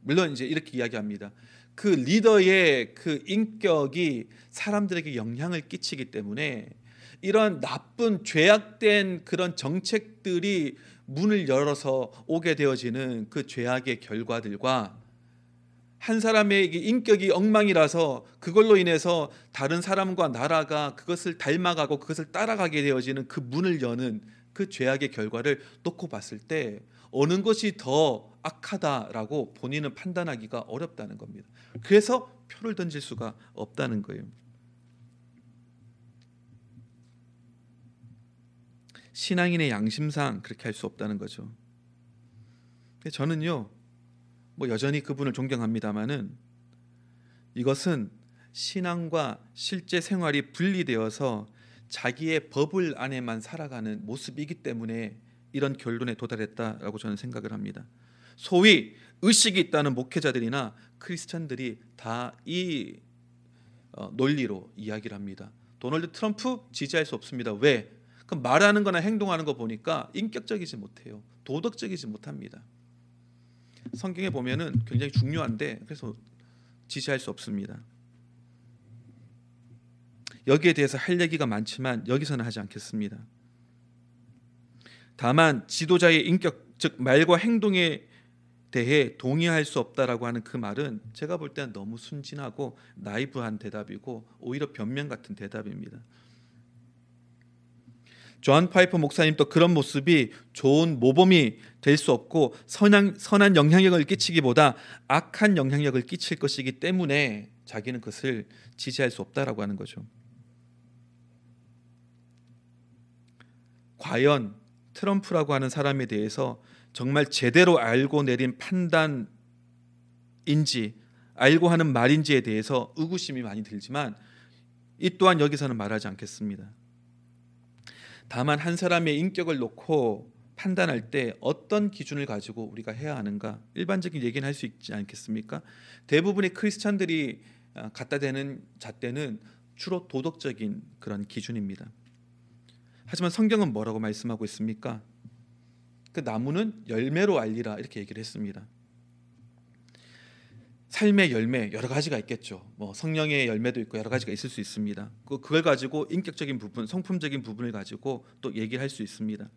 물론 이제 이렇게 이야기합니다. 그 리더의 그 인격이 사람들에게 영향을 끼치기 때문에 이런 나쁜 죄악된 그런 정책들이 문을 열어서 오게 되어지는 그 죄악의 결과들과 한 사람의 인격이 엉망이라서 그걸로 인해서 다른 사람과 나라가 그것을 닮아가고 그것을 따라가게 되어지는 그 문을 여는 그 죄악의 결과를 놓고 봤을 때 어느 것이 더 악하다라고 본인은 판단하기가 어렵다는 겁니다. 그래서 표를 던질 수가 없다는 거예요. 신앙인의 양심상 그렇게 할 수 없다는 거죠. 저는요, 뭐 여전히 그분을 존경합니다만은 이것은 신앙과 실제 생활이 분리되어서 자기의 버블 안에만 살아가는 모습이기 때문에 이런 결론에 도달했다라고 저는 생각을 합니다. 소위 의식이 있다는 목회자들이나 크리스천들이 다이 어, 논리로 이야기를 합니다. 도널드 트럼프 지지할 수 없습니다. 왜? 그 말하는 거나 행동하는 거 보니까 인격적이지 못해요. 도덕적이지 못합니다. 성경에 보면은 굉장히 중요한데 그래서 지시할 수 없습니다. 여기에 대해서 할 얘기가 많지만 여기서는 하지 않겠습니다. 다만 지도자의 인격 즉 말과 행동에 대해 동의할 수 없다라고 하는 그 말은 제가 볼 때는 너무 순진하고 나이브한 대답이고 오히려 변명 같은 대답입니다. 존 파이퍼 목사님도 그런 모습이 좋은 모범이 될 수 없고 선한, 선한 영향력을 끼치기보다 악한 영향력을 끼칠 것이기 때문에 자기는 그것을 지지할 수 없다라고 하는 거죠. 과연 트럼프라고 하는 사람에 대해서 정말 제대로 알고 내린 판단인지 알고 하는 말인지에 대해서 의구심이 많이 들지만 이 또한 여기서는 말하지 않겠습니다. 다만 한 사람의 인격을 놓고 판단할 때 어떤 기준을 가지고 우리가 해야 하는가 일반적인 얘기는 할 수 있지 않겠습니까? 대부분의 크리스찬들이 아, 갖다 대는 잣대는 주로 도덕적인 그런 기준입니다. 하지만 성경은 뭐라고 말씀하고 있습니까? 그 나무는 열매로 알리라 이렇게 얘기를 했습니다. 삶의 열매 여러 가지가 있겠죠. 뭐 성령의 열매도 있고 여러 가지가 있을 수 있습니다. 그 그걸 가지고 인격적인 부분, 성품적인 부분을 가지고 또 얘기를 할수 있습니다.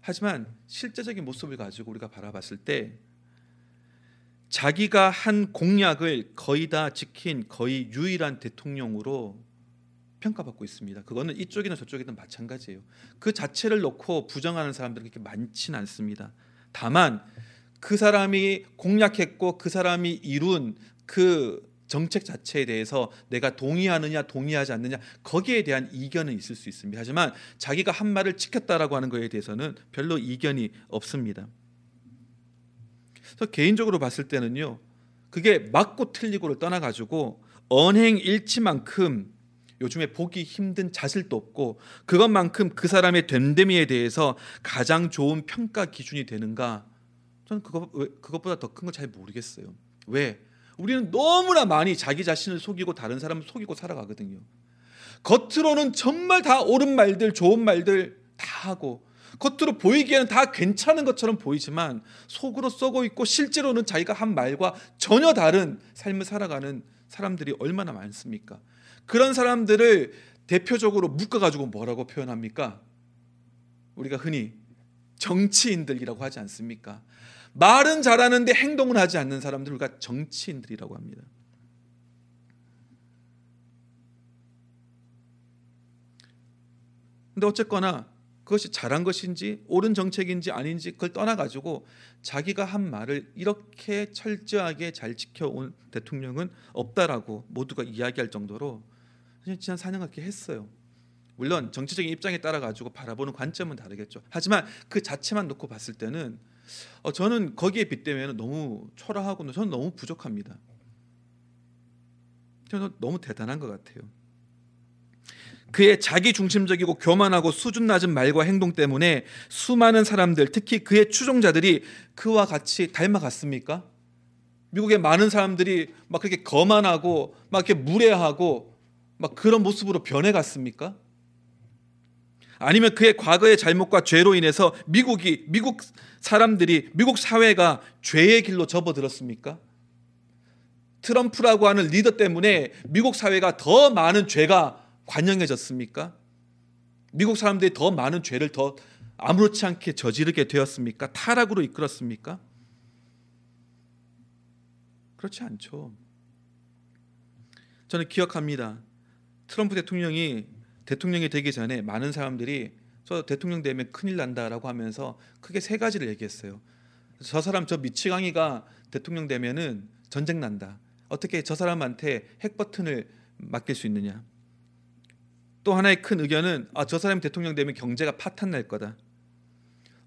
하지만 실제적인 모습을 가지고 우리가 바라봤을 때 자기가 한 공약을 거의 다 지킨 거의 유일한 대통령으로 평가받고 있습니다. 그거는 이쪽이나 저쪽이든 마찬가지예요. 그 자체를 놓고 부정하는 사람들이 그렇게 많지는 않습니다. 다만 그 사람이 공약했고 그 사람이 이룬 그 정책 자체에 대해서 내가 동의하느냐 동의하지 않느냐 거기에 대한 이견은 있을 수 있습니다. 하지만 자기가 한 말을 지켰다라고 하는 것에 대해서는 별로 이견이 없습니다. 그래서 개인적으로 봤을 때는요. 그게 맞고 틀리고를 떠나 가지고 언행 일치만큼 요즘에 보기 힘든 자질도 없고 그것만큼 그 사람의 됨됨이에 대해서 가장 좋은 평가 기준이 되는가? 저는 그거 그것보다 더큰거잘 모르겠어요. 왜? 우리는 너무나 많이 자기 자신을 속이고 다른 사람을 속이고 살아가거든요. 겉으로는 정말 다 옳은 말들, 좋은 말들 다 하고 겉으로 보이기에는 다 괜찮은 것처럼 보이지만 속으로 썩어 있고 실제로는 자기가 한 말과 전혀 다른 삶을 살아가는 사람들이 얼마나 많습니까? 그런 사람들을 대표적으로 묶어 가지고 뭐라고 표현합니까? 우리가 흔히 정치인들이라고 하지 않습니까? 말은 잘하는데 행동을 하지 않는 사람들 우리가 정치인들이라고 합니다. 근데 어쨌거나 그것이 잘한 것인지 옳은 정책인지 아닌지 그걸 떠나가지고 자기가 한 말을 이렇게 철저하게 잘 지켜온 대통령은 없다라고 모두가 이야기할 정도로 지난 4년 갖게 했어요. 물론 정치적인 입장에 따라 가지고 바라보는 관점은 다르겠죠. 하지만 그 자체만 놓고 봤을 때는 어, 저는 거기에 빗대면 너무 초라하고 저는 너무 부족합니다. 저는 너무 대단한 것 같아요. 그의 자기 중심적이고 교만하고 수준 낮은 말과 행동 때문에 수많은 사람들, 특히 그의 추종자들이 그와 같이 닮아갔습니까? 미국의 많은 사람들이 막 그렇게 거만하고 막 이렇게 무례하고 막 그런 모습으로 변해갔습니까? 아니면 그의 과거의 잘못과 죄로 인해서 미국이 미국 사람들이 미국 사회가 죄의 길로 접어들었습니까? 트럼프라고 하는 리더 때문에 미국 사회가 더 많은 죄가 관영해졌습니까? 미국 사람들이 더 많은 죄를 더 아무렇지 않게 저지르게 되었습니까? 타락으로 이끌었습니까? 그렇지 않죠. 저는 기억합니다. 트럼프 대통령이 대통령이 되기 전에 많은 사람들이 저 대통령 되면 큰일 난다라고 하면서 크게 세 가지를 얘기했어요. 저 사람 저 미치광이가 대통령 되면은 전쟁 난다. 어떻게 저 사람한테 핵 버튼을 맡길 수 있느냐? 또 하나의 큰 의견은 아, 저 사람이 대통령 되면 경제가 파탄 날 거다.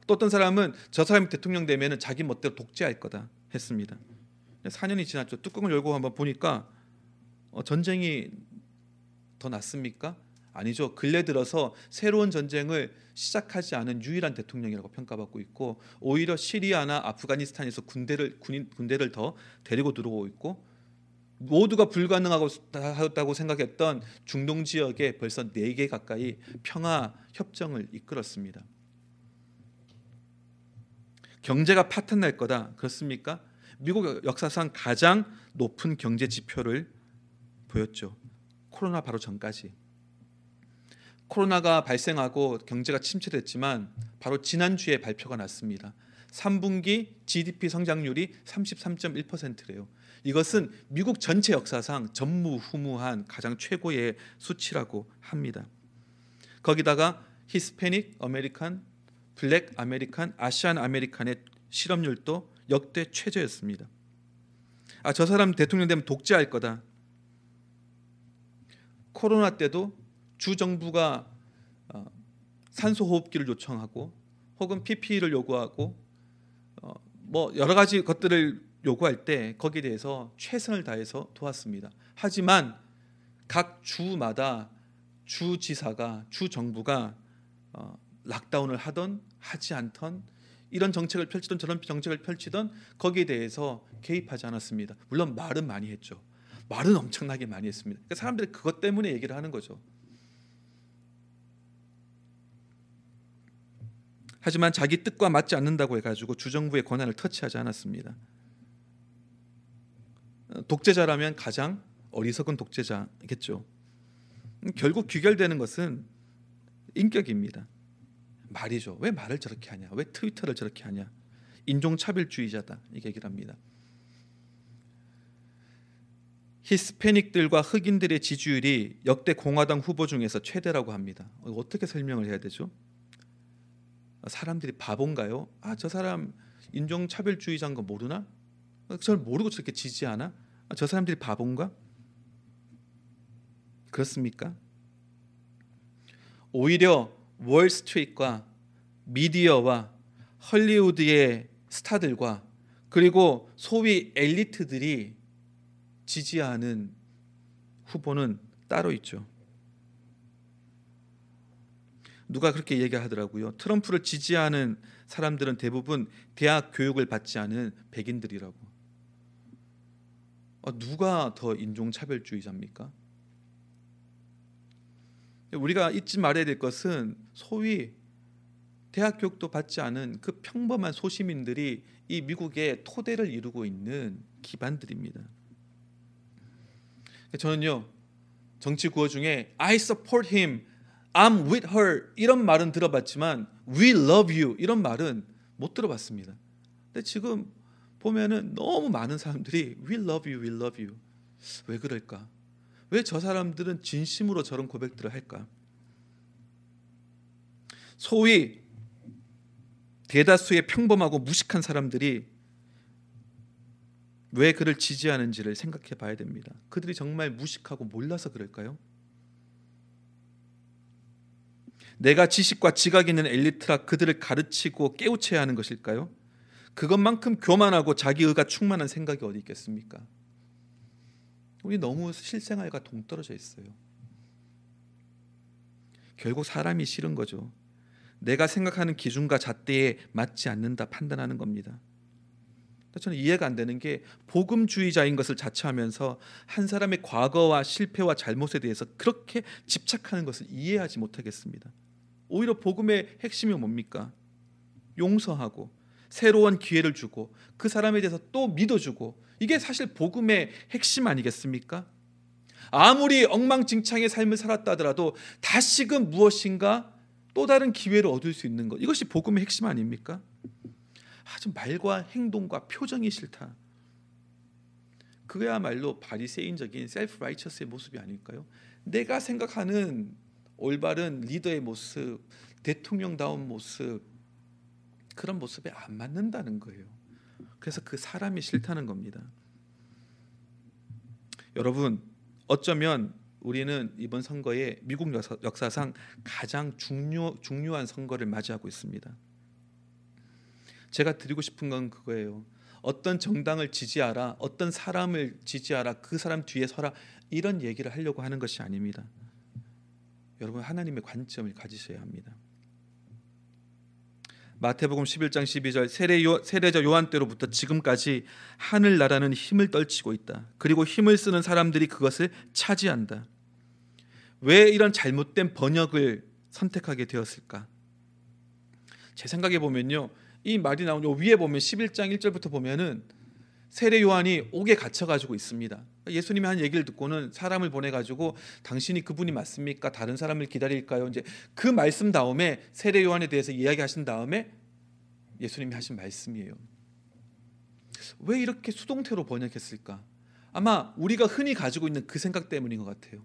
또 어떤 사람은 저 사람이 대통령 되면은 자기 멋대로 독재할 거다 했습니다. 4년이 지났죠. 뚜껑을 열고 한번 보니까 어, 전쟁이 더 낫습니까? 아니죠. 근래 들어서 새로운 전쟁을 시작하지 않은 유일한 대통령이라고 평가받고 있고 오히려 시리아나 아프가니스탄에서 군대를 군인 군대를 더 데리고 들어오고 있고 모두가 불가능하다고 생각했던 중동 지역에 벌써 4개 가까이 평화 협정을 이끌었습니다. 경제가 파탄 날 거다. 그렇습니까? 미국 역사상 가장 높은 경제 지표를 보였죠. 코로나 바로 전까지. 코로나가 발생하고 경제가 침체됐지만 바로 지난주에 발표가 났습니다. 3분기 GDP 성장률이 33.1%래요. 이것은 미국 전체 역사상 전무후무한 가장 최고의 수치라고 합니다. 거기다가 Hispanic American, Black American, Asian American의 실업률도 역대 최저였습니다. 아, 저 사람 대통령 되면 독재할 거다. 코로나 때도 주 정부가 어, 산소 호흡기를 요청하고 혹은 PPE를 요구하고 어, 뭐 여러 가지 것들을 요구할 때 거기에 대해서 최선을 다해서 도왔습니다. 하지만 각 주마다 주 지사가 주 정부가 어, 락다운을 하던 하지 않던 이런 정책을 펼치던 저런 정책을 펼치던 거기에 대해서 개입하지 않았습니다. 물론 말은 많이 했죠. 말은 엄청나게 많이 했습니다. 그러니까 사람들이 그것 때문에 얘기를 하는 거죠. 하지만 자기 뜻과 맞지 않는다고 해가지고 주정부의 권한을 터치하지 않았습니다. 독재자라면 가장 어리석은 독재자겠죠. 결국 귀결되는 것은 인격입니다. 말이죠. 왜 말을 저렇게 하냐? 왜 트위터를 저렇게 하냐? 인종차별주의자다. 이게 얘기를 합니다. 히스패닉들과 흑인들의 지지율이 역대 공화당 후보 중에서 최대라고 합니다. 어떻게 설명을 해야 되죠? 사람들이 바본가요? 아, 저 사람 인종차별주의자인 거 모르나? 저를 모르고 저렇게 지지하나? 아, 저 사람들이 바본가? 그렇습니까? 오히려 월스트리트과 미디어와 헐리우드의 스타들과 그리고 소위 엘리트들이 지지하는 후보는 따로 있죠. 누가 그렇게 얘기하더라고요. 트럼프를 지지하는 사람들은 대부분 대학 교육을 받지 않은 백인들이라고. 아, 누가 더 인종차별주의자입니까? 우리가 잊지 말아야 될 것은 소위 대학 교육도 받지 않은 그 평범한 소시민들이 이 미국의 토대를 이루고 있는 기반들입니다. 저는요 정치 구호 중에 I support him, I'm with her 이런 말은 들어봤지만 We love you 이런 말은 못 들어봤습니다. 근데 지금 보면은 너무 많은 사람들이 We love you, We love you 왜 그럴까? 왜 저 사람들은 진심으로 저런 고백들을 할까? 소위 대다수의 평범하고 무식한 사람들이 왜 그를 지지하는지를 생각해 봐야 됩니다. 그들이 정말 무식하고 몰라서 그럴까요? 내가 지식과 지각 있는 엘리트라 그들을 가르치고 깨우쳐야 하는 것일까요? 그것만큼 교만하고 자기의가 충만한 생각이 어디 있겠습니까? 우리 너무 실생활과 동떨어져 있어요. 결국 사람이 싫은 거죠. 내가 생각하는 기준과 잣대에 맞지 않는다 판단하는 겁니다. 저는 이해가 안 되는 게 복음주의자인 것을 자처하면서 한 사람의 과거와 실패와 잘못에 대해서 그렇게 집착하는 것을 이해하지 못하겠습니다. 오히려 복음의 핵심이 뭡니까? 용서하고 새로운 기회를 주고 그 사람에 대해서 또 믿어주고 이게 사실 복음의 핵심 아니겠습니까? 아무리 엉망진창의 삶을 살았다 하더라도 다시금 무엇인가 또 다른 기회를 얻을 수 있는 것 이것이 복음의 핵심 아닙니까? 아주 말과 행동과 표정이 싫다. 그야말로 바리새인적인 셀프 라이처스의 모습이 아닐까요? 내가 생각하는 올바른 리더의 모습, 대통령다운 모습 그런 모습에 안 맞는다는 거예요. 그래서 그 사람이 싫다는 겁니다. 여러분 어쩌면 우리는 이번 선거에 미국 역사, 상 가장 중요, 중요한 선거를 맞이하고 있습니다. 제가 드리고 싶은 건 그거예요. 어떤 정당을 지지하라, 어떤 사람을 지지하라, 그 사람 뒤에 서라 이런 얘기를 하려고 하는 것이 아닙니다. 여러분 하나님의 관점을 가지셔야 합니다. 마태복음 11장 12절 세례 요, 세례자 요한 때로부터 지금까지 하늘 나라는 힘을 떨치고 있다. 그리고 힘을 쓰는 사람들이 그것을 차지한다. 왜 이런 잘못된 번역을 선택하게 되었을까? 제 생각에 보면요. 이 말이 요 위에 보면 11장 1절부터 보면은 세례 요한이 옥에 갇혀 가지고 있습니다. 예수님이 한 얘기를 듣고는 사람을 보내 가지고 당신이 그분이 맞습니까? 다른 사람을 기다릴까요? 이제 그 말씀 다음에 세례 요한에 대해서 이야기하신 다음에 예수님이 하신 말씀이에요. 왜 이렇게 수동태로 번역했을까? 아마 우리가 흔히 가지고 있는 그 생각 때문인 것 같아요.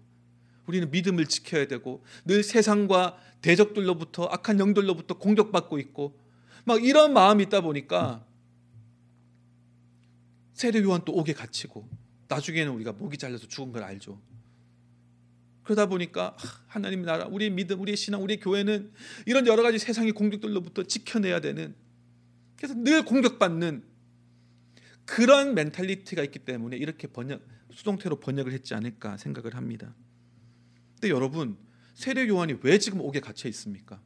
우리는 믿음을 지켜야 되고 늘 세상과 대적들로부터 악한 영들로부터 공격받고 있고 막 이런 마음이 있다 보니까 세례 요한 또 옥에 갇히고 나중에는 우리가 목이 잘려서 죽은 걸 알죠. 그러다 보니까 하나님 나라, 우리의 믿음, 우리의 신앙, 우리의 교회는 이런 여러 가지 세상의 공격들로부터 지켜내야 되는 그래서 늘 공격받는 그런 멘탈리티가 있기 때문에 이렇게 번역 수동태로 번역을 했지 않을까 생각을 합니다. 근데 여러분 세례 요한이 왜 지금 옥에 갇혀 있습니까?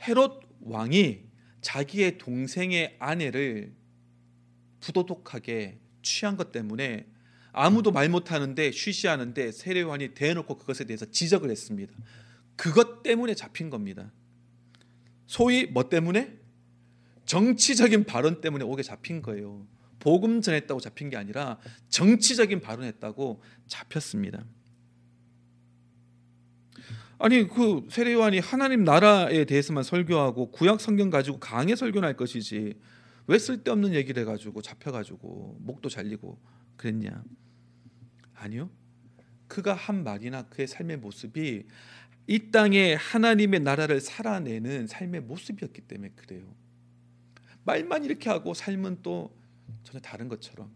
헤롯 왕이 자기의 동생의 아내를 부도덕하게 취한 것 때문에 아무도 말 못하는데 쉬쉬하는데 세례요한이 대놓고 그것에 대해서 지적을 했습니다. 그것 때문에 잡힌 겁니다. 소위 뭐 때문에? 정치적인 발언 때문에 옥에 잡힌 거예요. 복음 전했다고 잡힌 게 아니라 정치적인 발언했다고 잡혔습니다. 아니 그 세례 요한이 하나님 나라에 대해서만 설교하고 구약 성경 가지고 강해 설교할 것이지 왜 쓸데없는 얘기를 해가지고 잡혀가지고 목도 잘리고 그랬냐? 아니요. 그가 한 말이나 그의 삶의 모습이 이 땅에 하나님의 나라를 살아내는 삶의 모습이었기 때문에 그래요. 말만 이렇게 하고 삶은 또 전혀 다른 것처럼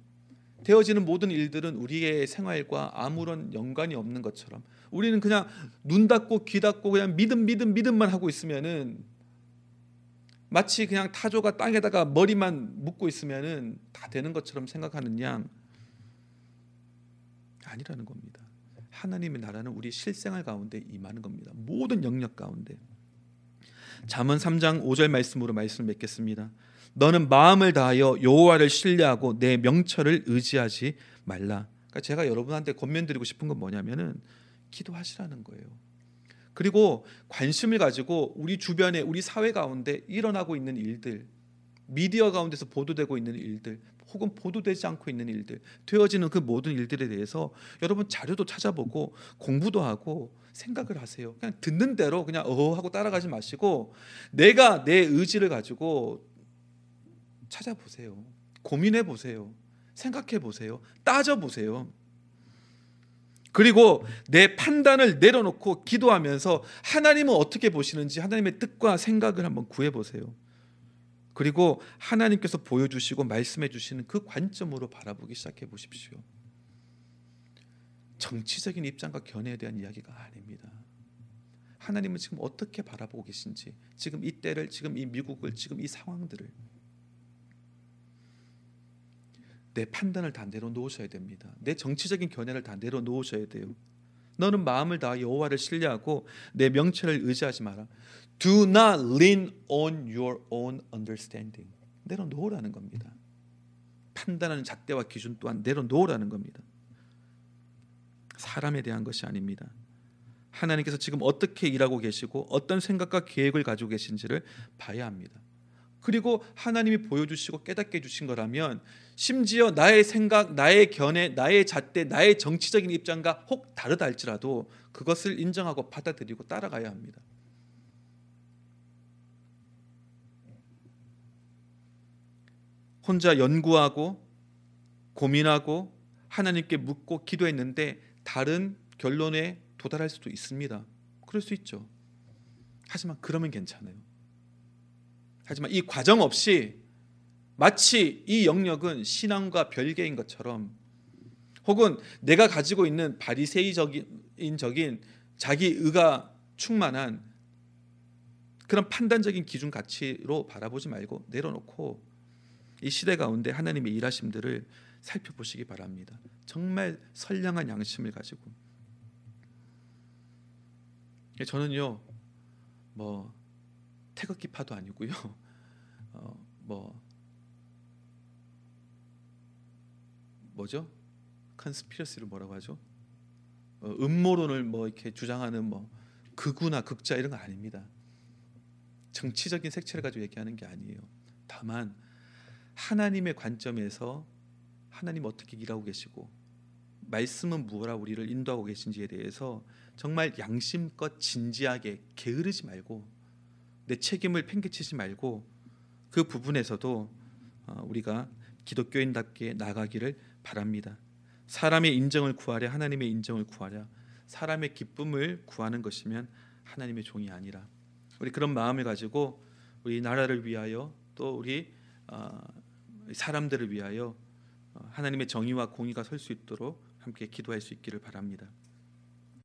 되어지는 모든 일들은 우리의 생활과 아무런 연관이 없는 것처럼 우리는 그냥 눈 닫고 귀 닫고 그냥 믿음 믿음 믿음만 하고 있으면은 마치 그냥 타조가 땅에다가 머리만 묶고 있으면은 다 되는 것처럼 생각하는 양 아니라는 겁니다. 하나님의 나라는 우리 실생활 가운데 임하는 겁니다. 모든 영역 가운데. 잠언 3장 5절 말씀으로 말씀을 맺겠습니다. 너는 마음을 다하여 여호와를 신뢰하고 내 명철을 의지하지 말라. 그러니까 제가 여러분한테 권면드리고 싶은 건 뭐냐면은 기도하시라는 거예요. 그리고 관심을 가지고 우리 주변에 우리 사회 가운데 일어나고 있는 일들, 미디어 가운데서 보도되고 있는 일들, 혹은 보도되지 않고 있는 일들, 되어지는 그 모든 일들에 대해서 여러분 자료도 찾아보고 공부도 하고 생각을 하세요. 그냥 듣는 대로 그냥 어 하고 따라가지 마시고 내가 내 의지를 가지고 찾아보세요. 고민해 보세요. 생각해 보세요. 따져 보세요. 그리고 내 판단을 내려놓고 기도하면서 하나님은 어떻게 보시는지 하나님의 뜻과 생각을 한번 구해 보세요. 그리고 하나님께서 보여주시고 말씀해 주시는 그 관점으로 바라보기 시작해 보십시오. 정치적인 입장과 견해에 대한 이야기가 아닙니다. 하나님은 지금 어떻게 바라보고 계신지, 지금 이 때를, 지금 이 미국을, 지금 이 상황들을 내 판단을 다 내려놓으셔야 됩니다. 내 정치적인 견해를 다 내려놓으셔야 돼요. 너는 마음을 다 여호와를 신뢰하고 내 명철을 의지하지 마라. Do not lean on your own understanding. 내려놓으라는 겁니다. 판단하는 잣대와 기준 또한 내려놓으라는 겁니다. 사람에 대한 것이 아닙니다. 하나님께서 지금 어떻게 일하고 계시고 어떤 생각과 계획을 가지고 계신지를 봐야 합니다. 그리고 하나님이 보여주시고 깨닫게 해주신 거라면 심지어 나의 생각, 나의 견해, 나의 잣대, 나의 정치적인 입장과 혹 다르다 할지라도 그것을 인정하고 받아들이고 따라가야 합니다. 혼자 연구하고 고민하고 하나님께 묻고 기도했는데 다른 결론에 도달할 수도 있습니다. 그럴 수 있죠. 하지만 그러면 괜찮아요. 하지만 이 과정 없이 마치 이 영역은 신앙과 별개인 것처럼 혹은 내가 가지고 있는 바리새이적인 적인 자기 의가 충만한 그런 판단적인 기준 가치로 바라보지 말고 내려놓고 이 시대 가운데 하나님의 일하심들을 살펴보시기 바랍니다. 정말 선량한 양심을 가지고 저는요 뭐 태극기 파도 아니고요. <laughs> 어, 뭐 뭐죠? 컨스피러시를 뭐라고 하죠? 어, 음모론을 뭐 이렇게 주장하는 뭐 극우나 극자 이런 거 아닙니다. 정치적인 색채를 가지고 얘기하는 게 아니에요. 다만 하나님의 관점에서 하나님 어떻게 일하고 계시고 말씀은 무엇라 우리를 인도하고 계신지에 대해서 정말 양심껏 진지하게 게으르지 말고 내 책임을 팽개치지 말고 그 부분에서도 어, 우리가 기독교인답게 나가기를 바랍니다. 사람의 인정을 구하랴 하나님의 인정을 구하랴 사람의 기쁨을 구하는 것이면 하나님의 종이 아니라 우리 그런 마음을 가지고 우리 나라를 위하여 또 우리 어, 사람들을 위하여 어, 하나님의 정의와 공의가 설 수 있도록 함께 기도할 수 있기를 바랍니다.